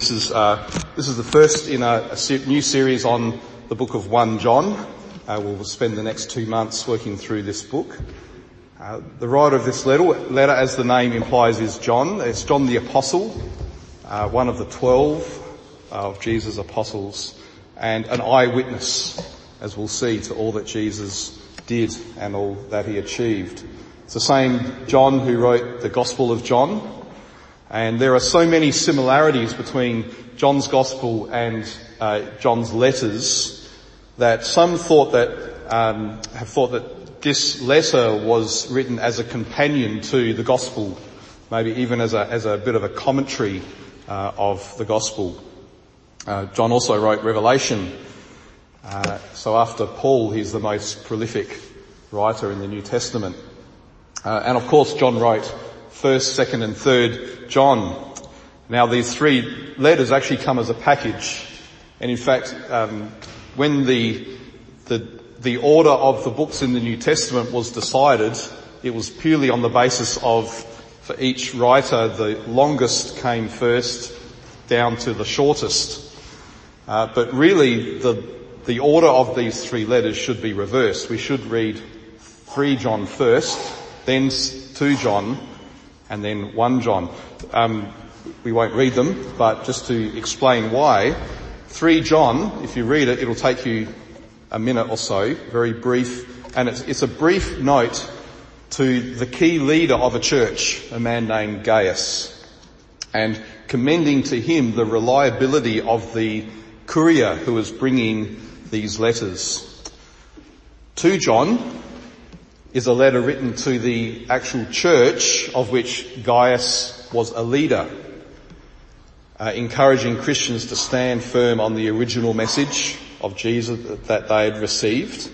This is, uh, this is the first in a, a new series on the book of 1 John. Uh, we'll spend the next two months working through this book. Uh, the writer of this letter, letter, as the name implies, is John. It's John the Apostle, uh, one of the twelve of Jesus' apostles, and an eyewitness, as we'll see, to all that Jesus did and all that he achieved. It's the same John who wrote the Gospel of John, and there are so many similarities between John's gospel and uh, John's letters that some thought that um, have thought that this letter was written as a companion to the gospel, maybe even as a as a bit of a commentary uh, of the gospel. Uh, John also wrote Revelation. Uh, so after Paul, he's the most prolific writer in the New Testament. Uh, and of course, John wrote first, second and third John. Now these three letters actually come as a package. And in fact, um, when the, the, the order of the books in the New Testament was decided, it was purely on the basis of, for each writer, the longest came first down to the shortest. Uh, but really, the, the order of these three letters should be reversed. We should read 3 John first, then 2 John, and then 1 John. Um, we won't read them, but just to explain why, 3 John, if you read it, it'll take you a minute or so, very brief, and it's, it's a brief note to the key leader of a church, a man named Gaius, and commending to him the reliability of the courier who was bringing these letters. 2 John is a letter written to the actual church of which Gaius was a leader, uh, encouraging Christians to stand firm on the original message of Jesus that they had received.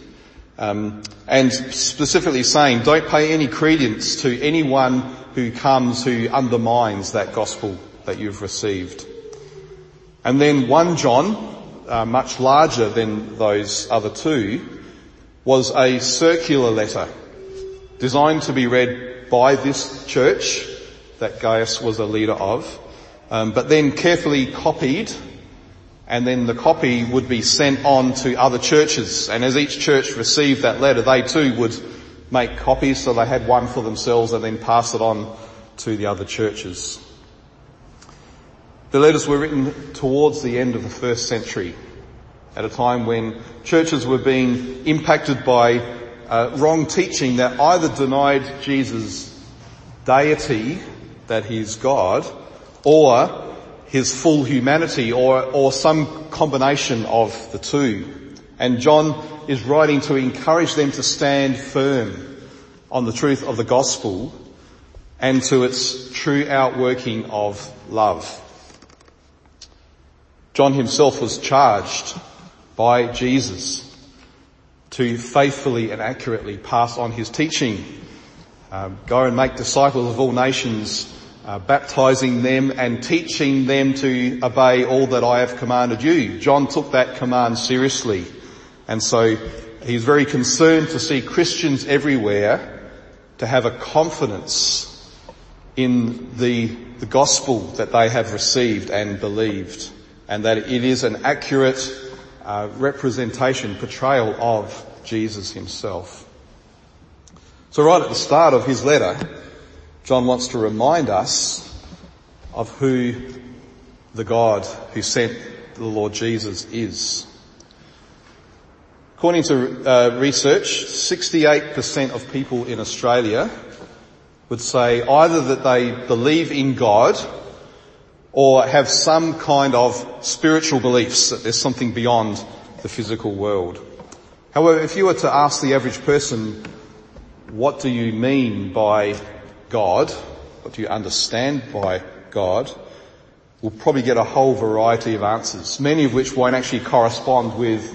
Um, and specifically saying, don't pay any credence to anyone who comes who undermines that gospel that you've received. And then 1 John, uh, much larger than those other two, was a circular letter designed to be read by this church that Gaius was a leader of, um, but then carefully copied and then the copy would be sent on to other churches. And as each church received that letter, they too would make copies so they had one for themselves and then pass it on to the other churches. The letters were written towards the end of the first century at a time when churches were being impacted by uh, wrong teaching that either denied Jesus' deity, that he's God, or his full humanity, or, or some combination of the two. And John is writing to encourage them to stand firm on the truth of the gospel and to its true outworking of love. John himself was charged by Jesus to faithfully and accurately pass on his teaching. Um, go and make disciples of all nations, uh, baptizing them and teaching them to obey all that I have commanded you. John took that command seriously. And so he's very concerned to see Christians everywhere to have a confidence in the, the gospel that they have received and believed and that it is an accurate uh, representation, portrayal of Jesus himself. So right at the start of his letter, John wants to remind us of who the God who sent the Lord Jesus is. According to uh, research, 68% of people in Australia would say either that they believe in God or have some kind of spiritual beliefs that there's something beyond the physical world. However, if you were to ask the average person, what do you mean by God? What do you understand by God? We'll probably get a whole variety of answers, many of which won't actually correspond with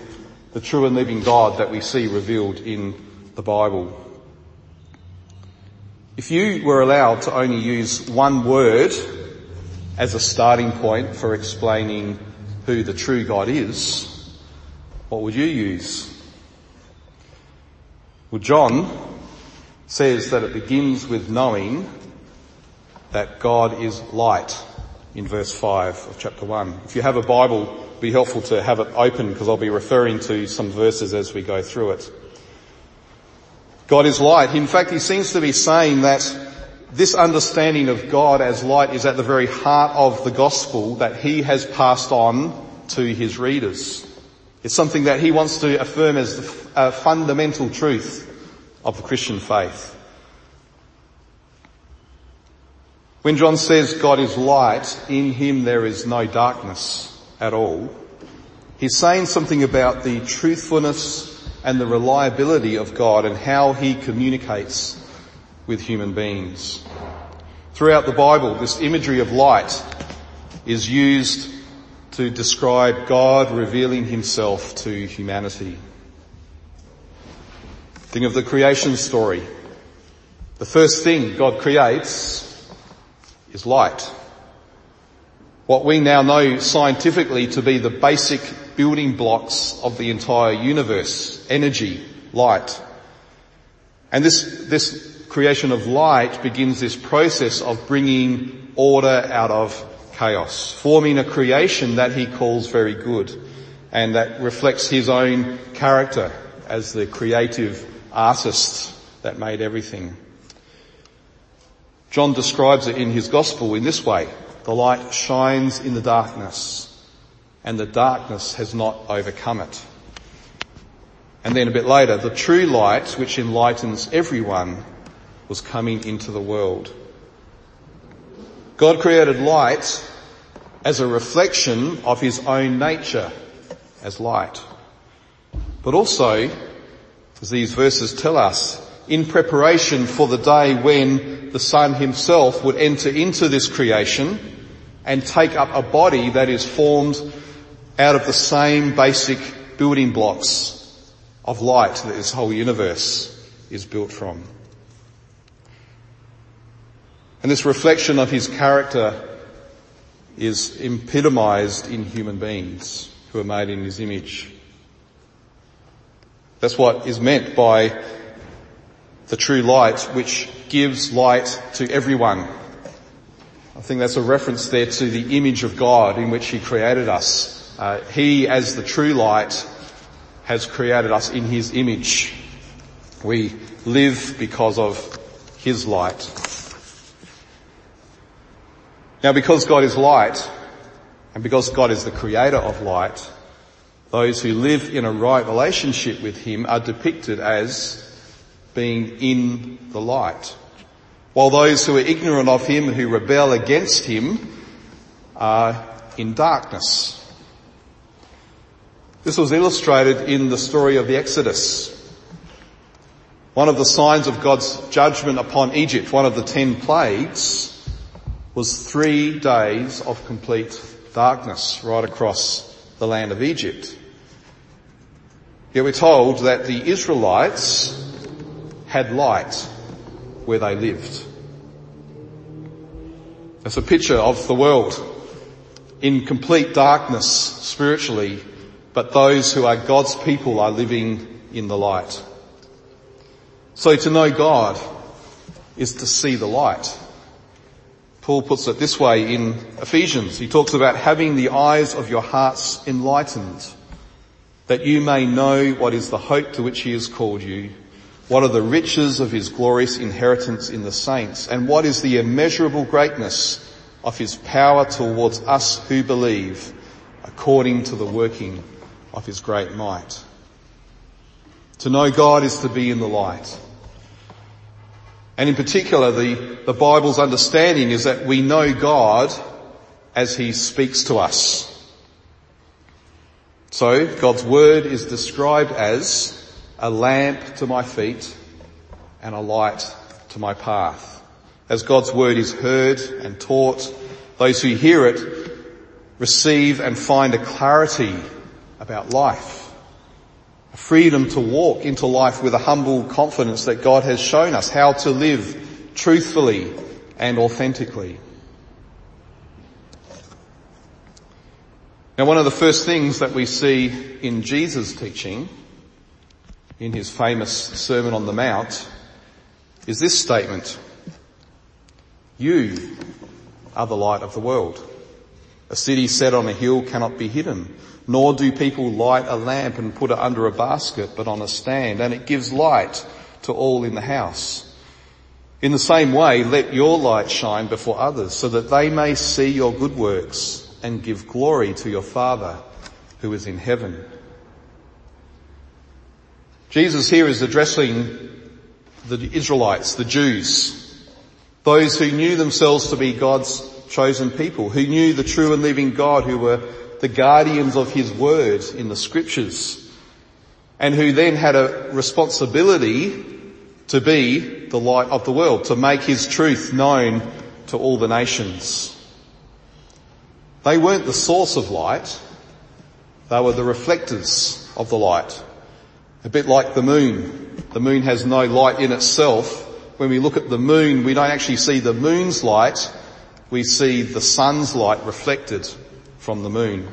the true and living God that we see revealed in the Bible. If you were allowed to only use one word as a starting point for explaining who the true God is, what would you use? Well, John says that it begins with knowing that God is light. in verse 5 of chapter 1. If you have a Bible, it'd be helpful to have it open because I'll be referring to some verses as we go through it. God is light. In fact, he seems to be saying that this understanding of God as light is at the very heart of the gospel that he has passed on to his readers. It's something that he wants to affirm as a fundamental truth of the Christian faith. When John says God is light, in him there is no darkness at all, he's saying something about the truthfulness and the reliability of God and how he communicates with human beings. Throughout the Bible, this imagery of light is used to describe God revealing himself to humanity. Think of the creation story. The first thing God creates is light. What we now know scientifically to be the basic building blocks of the entire universe, energy, light. And this, this creation of light begins this process of bringing order out of chaos, forming a creation that he calls very good and that reflects his own character as the creative artist that made everything. John describes it in his gospel in this way. The light shines in the darkness and the darkness has not overcome it. And then a bit later, the true light which enlightens everyone was coming into the world. God created light as a reflection of his own nature as light. But also, as these verses tell us, in preparation for the day when the Son himself would enter into this creation and take up a body that is formed out of the same basic building blocks of light that this whole universe is built from. And this reflection of his character is epitomized in human beings who are made in his image. That's what is meant by the true light which gives light to everyone. I think that's a reference there to the image of God in which he created us. Uh, he, as the true light, has created us in His image. We live because of His light. Now because God is light, and because God is the creator of light, those who live in a right relationship with Him are depicted as being in the light. While those who are ignorant of Him, who rebel against Him, are in darkness. This was illustrated in the story of the Exodus. One of the signs of God's judgment upon Egypt, one of the ten plagues, was three days of complete darkness right across the land of Egypt. Yet we're told that the Israelites had light where they lived. It's a picture of the world in complete darkness spiritually but those who are God's people are living in the light. So to know God is to see the light. Paul puts it this way in Ephesians. He talks about having the eyes of your hearts enlightened, that you may know what is the hope to which he has called you, what are the riches of his glorious inheritance in the saints, and what is the immeasurable greatness of his power towards us who believe, according to the working of his great might. To know God is to be in the light. And in particular, the, the Bible's understanding is that we know God as he speaks to us. So God's word is described as a lamp to my feet and a light to my path. As God's word is heard and taught, those who hear it receive and find a clarity about life. Freedom to walk into life with a humble confidence that God has shown us how to live truthfully and authentically. Now one of the first things that we see in Jesus' teaching, in his famous Sermon on the Mount, is this statement. You are the light of the world. A city set on a hill cannot be hidden, nor do people light a lamp and put it under a basket, but on a stand, and it gives light to all in the house. In the same way, let your light shine before others, so that they may see your good works and give glory to your Father who is in heaven. Jesus here is addressing the Israelites, the Jews, those who knew themselves to be God's chosen people, who knew the true and living God, who were the guardians of his word in the scriptures, and who then had a responsibility to be the light of the world, to make his truth known to all the nations. They weren't the source of light, they were the reflectors of the light. A bit like the moon. The moon has no light in itself. When we look at the moon, we don't actually see the moon's light, we see the sun's light reflected from the moon.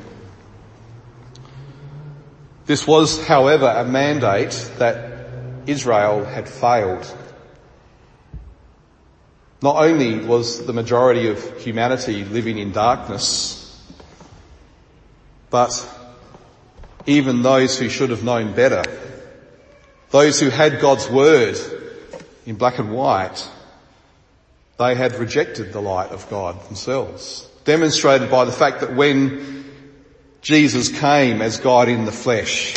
This was, however, a mandate that Israel had failed. Not only was the majority of humanity living in darkness, but even those who should have known better, those who had God's word in black and white, they had rejected the light of God themselves. Demonstrated by the fact that when Jesus came as God in the flesh,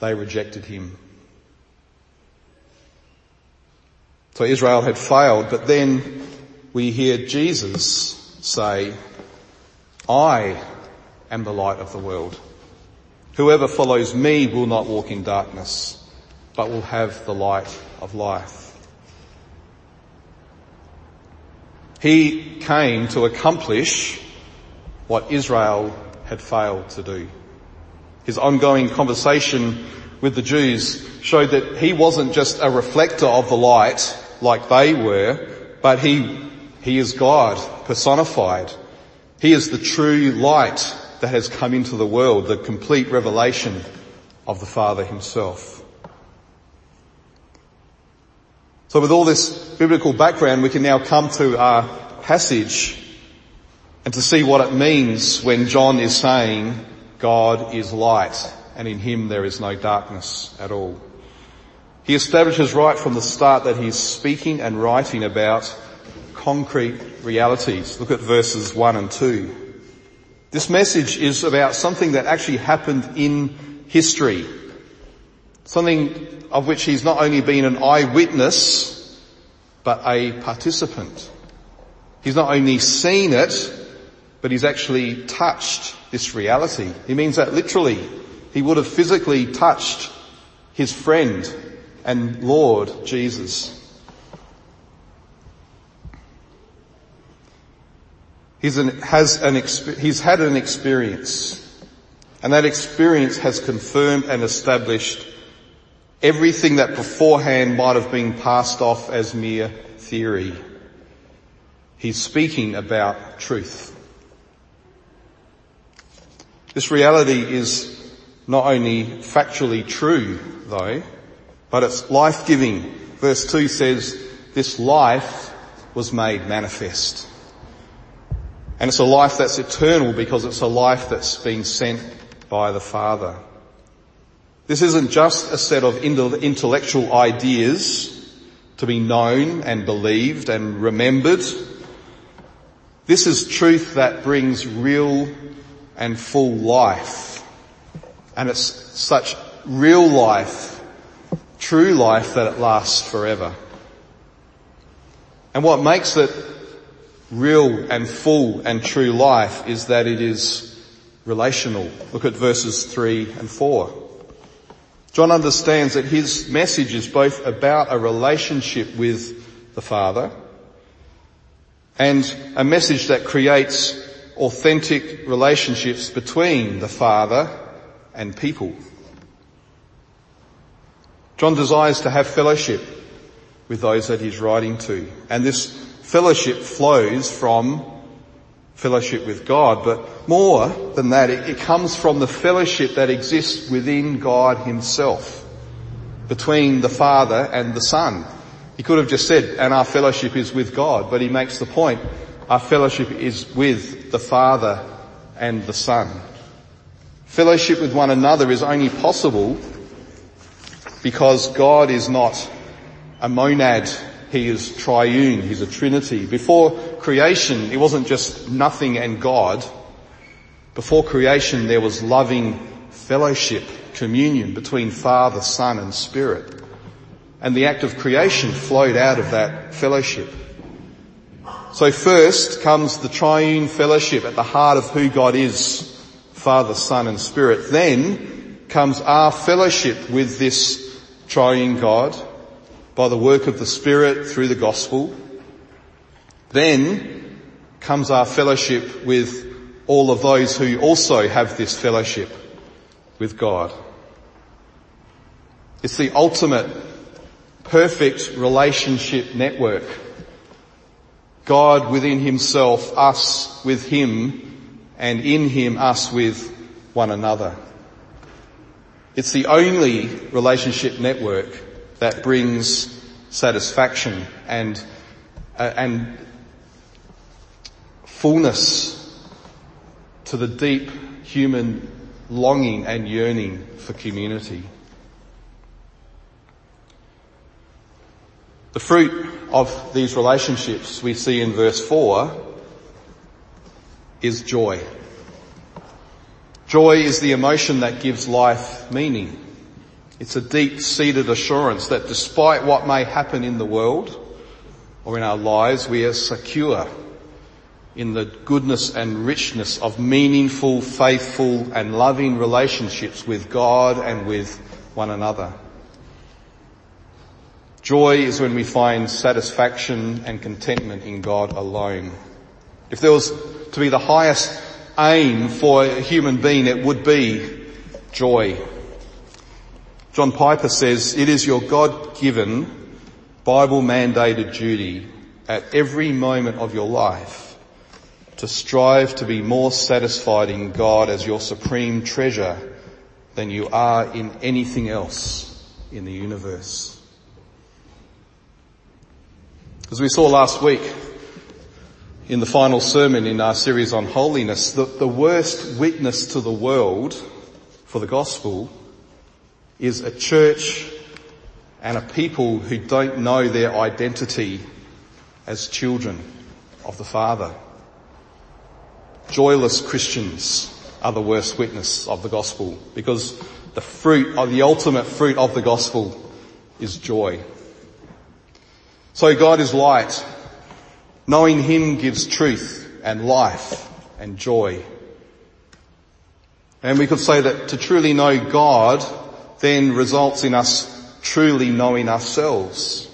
they rejected him. So Israel had failed, but then we hear Jesus say, I am the light of the world. Whoever follows me will not walk in darkness, but will have the light of life. He came to accomplish what Israel had failed to do. His ongoing conversation with the Jews showed that he wasn't just a reflector of the light like they were, but he, he is God personified. He is the true light that has come into the world, the complete revelation of the Father himself. So with all this biblical background, we can now come to our passage and to see what it means when John is saying God is light and in him there is no darkness at all. He establishes right from the start that he's speaking and writing about concrete realities. Look at verses 1 and 2. This message is about something that actually happened in history. Something of which he's not only been an eyewitness, but a participant. He's not only seen it, but he's actually touched this reality. He means that literally. He would have physically touched his friend and Lord Jesus. He's, an, has an, he's had an experience and that experience has confirmed and established everything that beforehand might have been passed off as mere theory. He's speaking about truth. This reality is not only factually true though, but it's life-giving. Verse 2 says, this life was made manifest. And it's a life that's eternal because it's a life that's been sent by the Father. This isn't just a set of intellectual ideas to be known and believed and remembered. This is truth that brings real and full life. And it's such real life, true life that it lasts forever. And what makes it real and full and true life is that it is relational. Look at verses three and four. John understands that his message is both about a relationship with the Father and a message that creates authentic relationships between the Father and people. John desires to have fellowship with those that he's writing to. And this fellowship flows from fellowship with God, but more than that, it, it comes from the fellowship that exists within God himself, between the Father and the Son. He could have just said, and our fellowship is with God, but he makes the point, our fellowship is with the Father and the Son. Fellowship with one another is only possible because God is not a monad, He is triune, He's a trinity. Before creation, it wasn't just nothing and God. Before creation, there was loving fellowship, communion between Father, Son and Spirit. And the act of creation flowed out of that fellowship. So first comes the triune fellowship at the heart of who God is, Father, Son and Spirit. Then comes our fellowship with this triune God by the work of the Spirit through the gospel. Then comes our fellowship with all of those who also have this fellowship with God. It's the ultimate perfect relationship network. God within himself, us with him, and in him us with one another. It's the only relationship network that brings satisfaction and, uh, and fullness to the deep human longing and yearning for community. The fruit of these relationships we see in verse 4 is joy. Joy is the emotion that gives life meaning. It's a deep-seated assurance that despite what may happen in the world or in our lives, we are secure in the goodness and richness of meaningful, faithful and loving relationships with God and with one another. Joy is when we find satisfaction and contentment in God alone. If there was to be the highest aim for a human being, it would be joy. John Piper says, it is your God-given, Bible-mandated duty at every moment of your life to strive to be more satisfied in God as your supreme treasure than you are in anything else in the universe. As we saw last week in the final sermon in our series on holiness, the, the worst witness to the world for the gospel is a church and a people who don't know their identity as children of the Father. Joyless Christians are the worst witness of the gospel because the fruit the ultimate fruit of the gospel is joy. So God is light. Knowing Him gives truth and life and joy. And we could say that to truly know God then results in us truly knowing ourselves.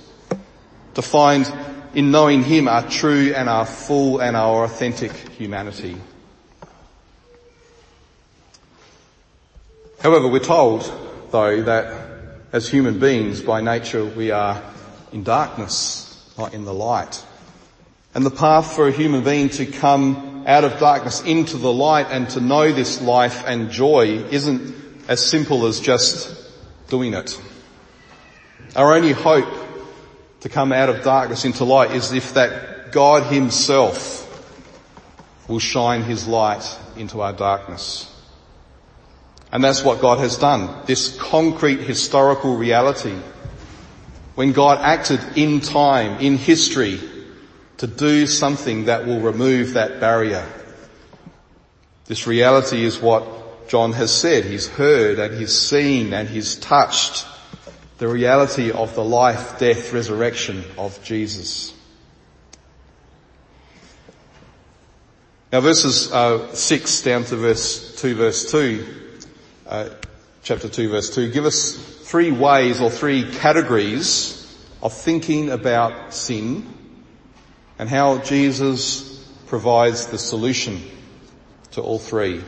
To find in knowing Him our true and our full and our authentic humanity. However, we're told though that as human beings by nature we are in darkness, not in the light. And the path for a human being to come out of darkness into the light and to know this life and joy isn't as simple as just doing it. Our only hope to come out of darkness into light is if that God himself will shine his light into our darkness. And that's what God has done. This concrete historical reality when God acted in time, in history, to do something that will remove that barrier. This reality is what John has said. He's heard and he's seen and he's touched the reality of the life, death, resurrection of Jesus. Now verses uh, 6 down to verse 2 verse 2, uh, chapter 2 verse 2 give us three ways or three categories of thinking about sin and how Jesus provides the solution to all three.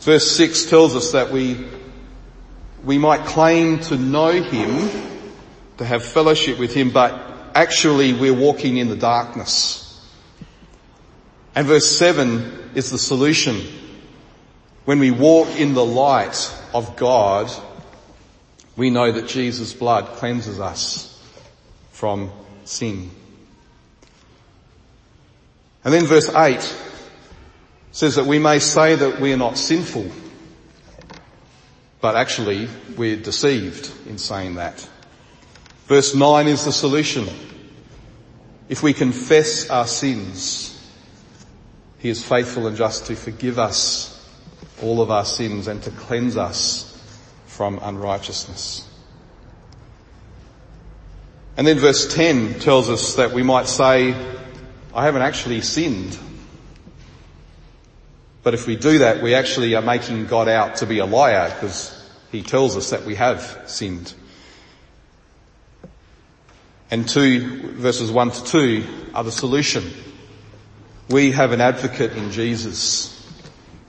Verse 6 tells us that we, we might claim to know Him, to have fellowship with Him, but actually we're walking in the darkness. And verse 7 is the solution. When we walk in the light, of God, we know that Jesus' blood cleanses us from sin. And then verse 8 says that we may say that we are not sinful, but actually we're deceived in saying that. Verse 9 is the solution. If we confess our sins, He is faithful and just to forgive us all of our sins and to cleanse us from unrighteousness. And then verse 10 tells us that we might say, I haven't actually sinned. But if we do that, we actually are making God out to be a liar because he tells us that we have sinned. And two, verses one to two are the solution. We have an advocate in Jesus,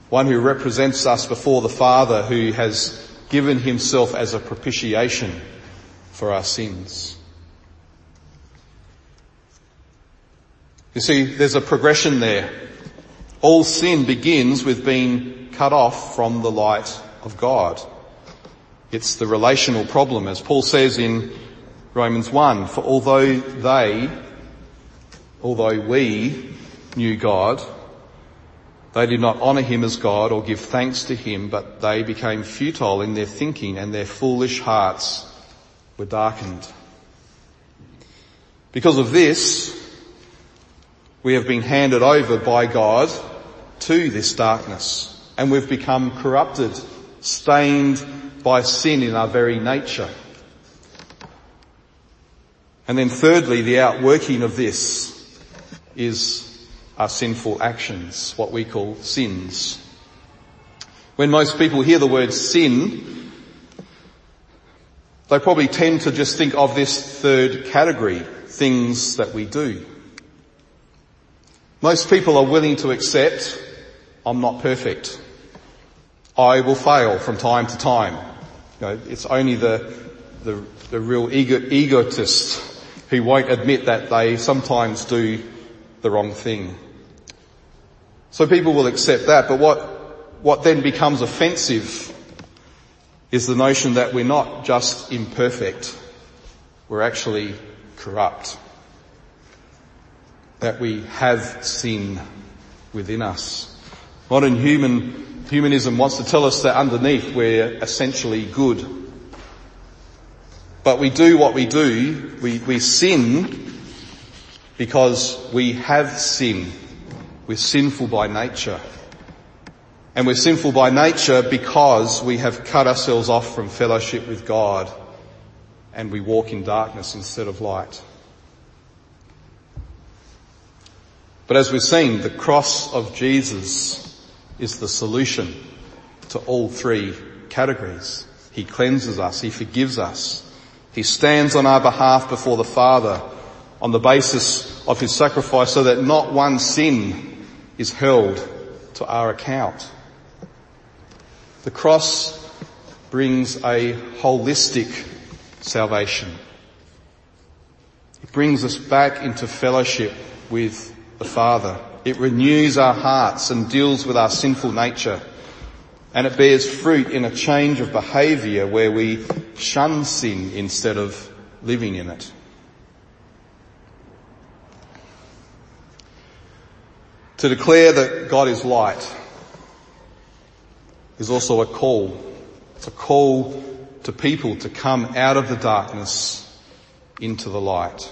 one who represents us before the Father who has given himself as a propitiation for our sins. You see, there's a progression there. All sin begins with being cut off from the light of God. It's the relational problem, as Paul says in Romans 1, for although they, although we knew God, they did not honour him as God or give thanks to him, but they became futile in their thinking and their foolish hearts were darkened. Because of this, we have been handed over by God to this darkness and we've become corrupted, stained by sin in our very nature. And then thirdly, the outworking of this is our sinful actions, what we call sins. When most people hear the word sin, they probably tend to just think of this third category, things that we do. Most people are willing to accept, I'm not perfect. I will fail from time to time. You know, it's only the, the, the real ego, egotists who won't admit that they sometimes do the wrong thing. So people will accept that, but what, what then becomes offensive is the notion that we're not just imperfect, we're actually corrupt that we have sin within us. Modern human, humanism wants to tell us that underneath we're essentially good. But we do what we do, we, we sin because we have sin. We're sinful by nature. And we're sinful by nature because we have cut ourselves off from fellowship with God and we walk in darkness instead of light. But as we've seen, the cross of Jesus is the solution to all three categories. He cleanses us. He forgives us. He stands on our behalf before the Father on the basis of his sacrifice so that not one sin is held to our account. The cross brings a holistic salvation. It brings us back into fellowship with the Father. It renews our hearts and deals with our sinful nature. And it bears fruit in a change of behaviour where we shun sin instead of living in it. To declare that God is light is also a call. It's a call to people to come out of the darkness into the light.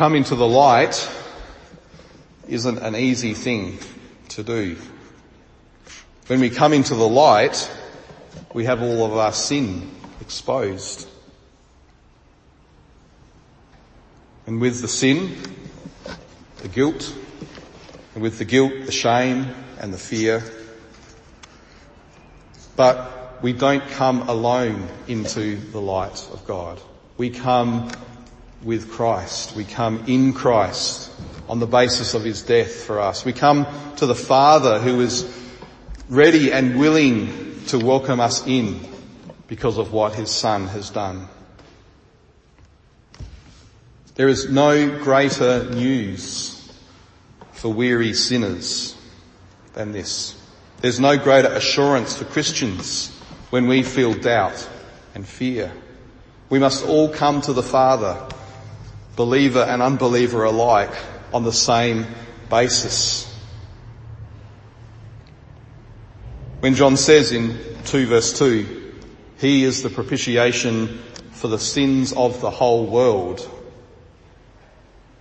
Come into the light isn't an easy thing to do. When we come into the light, we have all of our sin exposed. And with the sin, the guilt, and with the guilt, the shame and the fear. But we don't come alone into the light of God. We come with Christ. We come in Christ on the basis of his death for us. We come to the Father who is ready and willing to welcome us in because of what his Son has done. There is no greater news for weary sinners than this. There's no greater assurance for Christians when we feel doubt and fear. We must all come to the Father, believer and unbeliever alike, on the same basis. When John says in 2 verse 2, He is the propitiation for the sins of the whole world,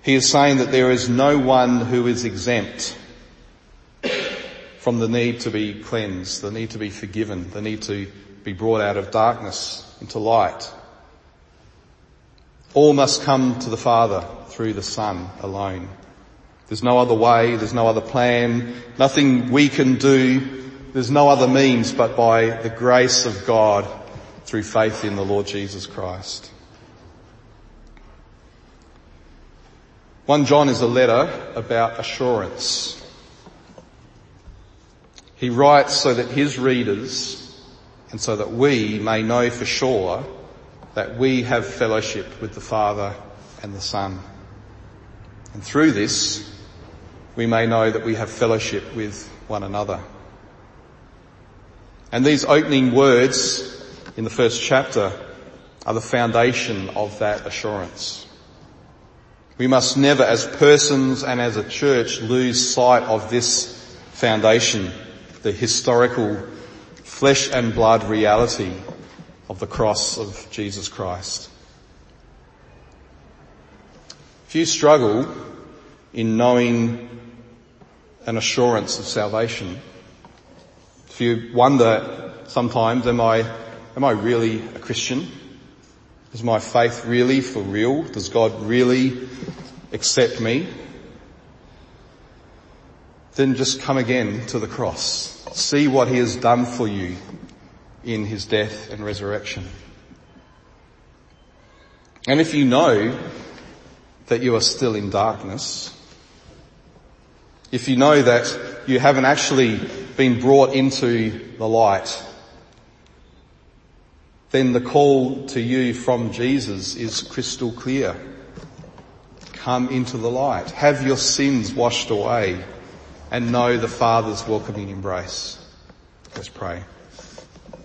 he is saying that there is no one who is exempt from the need to be cleansed, the need to be forgiven, the need to be brought out of darkness into light. All must come to the Father through the Son alone. There's no other way, there's no other plan, nothing we can do, there's no other means but by the grace of God through faith in the Lord Jesus Christ. 1 John is a letter about assurance. He writes so that his readers and so that we may know for sure that we have fellowship with the Father and the Son. And through this, we may know that we have fellowship with one another. And these opening words in the first chapter are the foundation of that assurance. We must never as persons and as a church lose sight of this foundation, the historical flesh and blood reality of the cross of Jesus Christ. If you struggle in knowing an assurance of salvation, if you wonder sometimes, am I, am I really a Christian? Is my faith really for real? Does God really accept me? Then just come again to the cross. See what he has done for you in his death and resurrection. And if you know that you are still in darkness, if you know that you haven't actually been brought into the light, then the call to you from Jesus is crystal clear. Come into the light. Have your sins washed away and know the Father's welcoming embrace. Let's pray.